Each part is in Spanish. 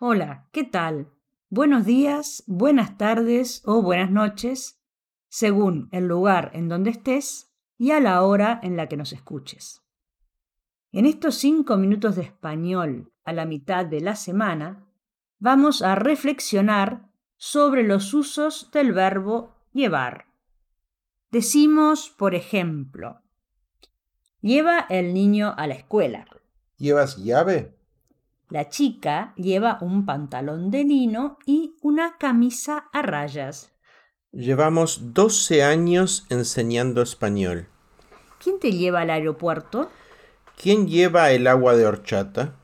Hola, ¿qué tal? Buenos días, buenas tardes o buenas noches, según el lugar en donde estés y a la hora en la que nos escuches. En estos cinco minutos de español a la mitad de la semana, vamos a reflexionar sobre los usos del verbo llevar. Decimos, por ejemplo, lleva el niño a la escuela. ¿Llevas llave? La chica lleva un pantalón de lino y una camisa a rayas. Llevamos 12 años enseñando español. ¿Quién te lleva al aeropuerto? ¿Quién lleva el agua de horchata?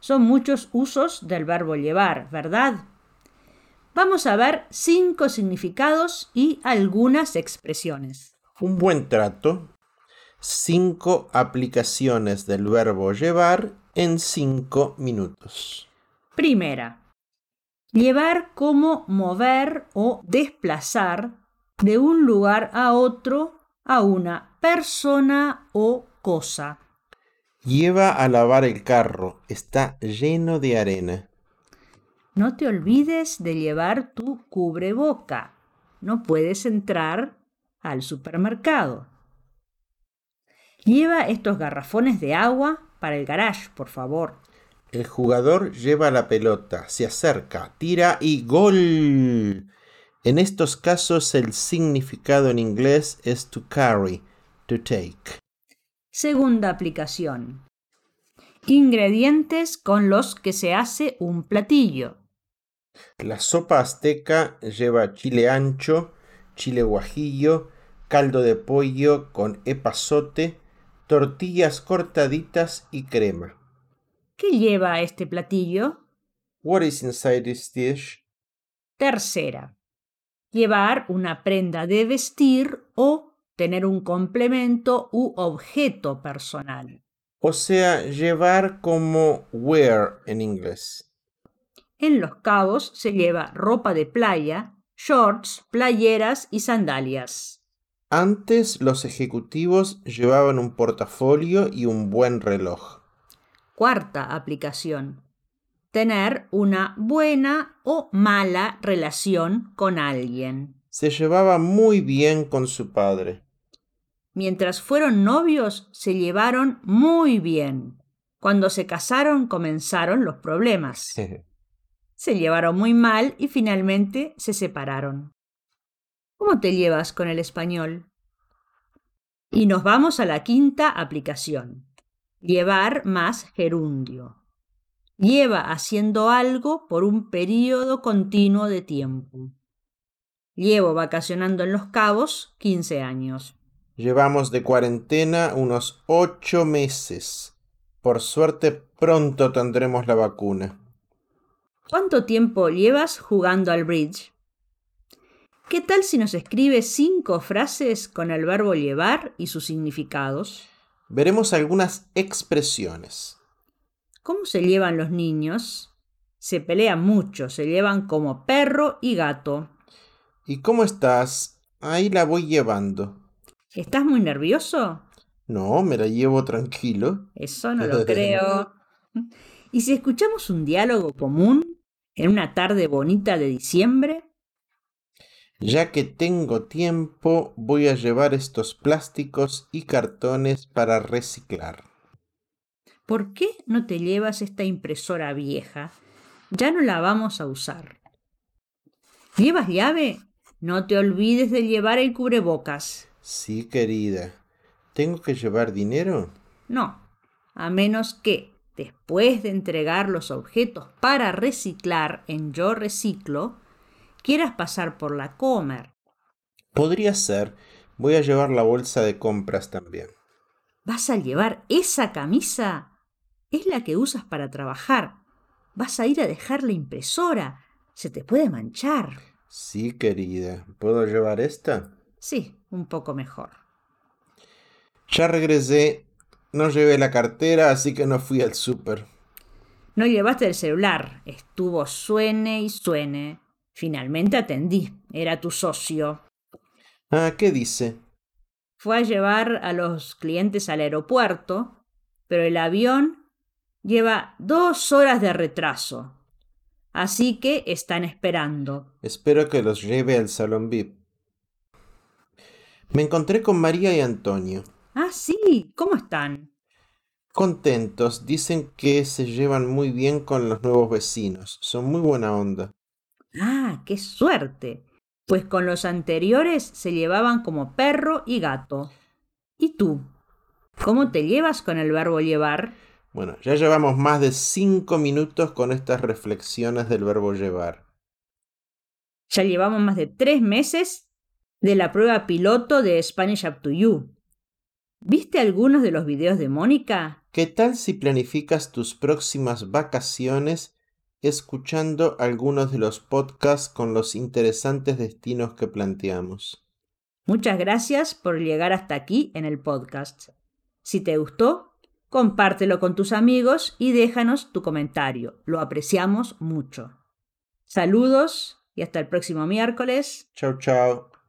Son muchos usos del verbo llevar, ¿verdad? Vamos a ver cinco significados y algunas expresiones. Un buen trato. Cinco aplicaciones del verbo llevar en cinco minutos. Primera, llevar como mover o desplazar de un lugar a otro a una persona o cosa. Lleva a lavar el carro, está lleno de arena. No te olvides de llevar tu cubreboca. No puedes entrar al supermercado. Lleva estos garrafones de agua para el garage, por favor. El jugador lleva la pelota, se acerca, tira y gol. En estos casos el significado en inglés es to carry, to take. Segunda aplicación. Ingredientes con los que se hace un platillo. La sopa azteca lleva chile ancho, chile guajillo, caldo de pollo con epazote, tortillas cortaditas y crema. ¿Qué lleva este platillo? What is inside this dish? Tercera. Llevar una prenda de vestir o tener un complemento u objeto personal. O sea, llevar como wear en inglés. En Los Cabos se lleva ropa de playa, shorts, playeras y sandalias. Antes los ejecutivos llevaban un portafolio y un buen reloj. Cuarta aplicación. Tener una buena o mala relación con alguien. Se llevaba muy bien con su padre. Mientras fueron novios se llevaron muy bien. Cuando se casaron comenzaron los problemas. se llevaron muy mal y finalmente se separaron. ¿Cómo te llevas con el español? Y nos vamos a la quinta aplicación. Llevar más gerundio. Lleva haciendo algo por un periodo continuo de tiempo. Llevo vacacionando en Los Cabos 15 años. Llevamos de cuarentena unos ocho meses. Por suerte pronto tendremos la vacuna. ¿Cuánto tiempo llevas jugando al bridge? ¿Qué tal si nos escribe cinco frases con el verbo llevar y sus significados? Veremos algunas expresiones. ¿Cómo se llevan los niños? Se pelean mucho, se llevan como perro y gato. ¿Y cómo estás? Ahí la voy llevando. ¿Estás muy nervioso? No, me la llevo tranquilo. Eso no lo creo. ¿Y si escuchamos un diálogo común en una tarde bonita de diciembre? Ya que tengo tiempo, voy a llevar estos plásticos y cartones para reciclar. ¿Por qué no te llevas esta impresora vieja? Ya no la vamos a usar. ¿Llevas llave? No te olvides de llevar el cubrebocas. Sí, querida. ¿Tengo que llevar dinero? No, a menos que, después de entregar los objetos para reciclar en Yo Reciclo, quieras pasar por la comer. Podría ser. Voy a llevar la bolsa de compras también. ¿Vas a llevar esa camisa? Es la que usas para trabajar. Vas a ir a dejar la impresora. Se te puede manchar. Sí, querida. ¿Puedo llevar esta? Sí, un poco mejor. Ya regresé. No llevé la cartera, así que no fui al súper. No llevaste el celular. Estuvo suene y suene. Finalmente atendí. Era tu socio. Ah, ¿qué dice? Fue a llevar a los clientes al aeropuerto, pero el avión lleva dos horas de retraso. Así que están esperando. Espero que los lleve al salón VIP. Me encontré con María y Antonio. Ah, sí. ¿Cómo están? Contentos. Dicen que se llevan muy bien con los nuevos vecinos. Son muy buena onda. Ah, qué suerte. Pues con los anteriores se llevaban como perro y gato. ¿Y tú? ¿Cómo te llevas con el verbo llevar? Bueno, ya llevamos más de cinco minutos con estas reflexiones del verbo llevar. Ya llevamos más de tres meses de la prueba piloto de Spanish Up to You. ¿Viste algunos de los videos de Mónica? ¿Qué tal si planificas tus próximas vacaciones escuchando algunos de los podcasts con los interesantes destinos que planteamos? Muchas gracias por llegar hasta aquí en el podcast. Si te gustó, compártelo con tus amigos y déjanos tu comentario. Lo apreciamos mucho. Saludos y hasta el próximo miércoles. Chao, chao.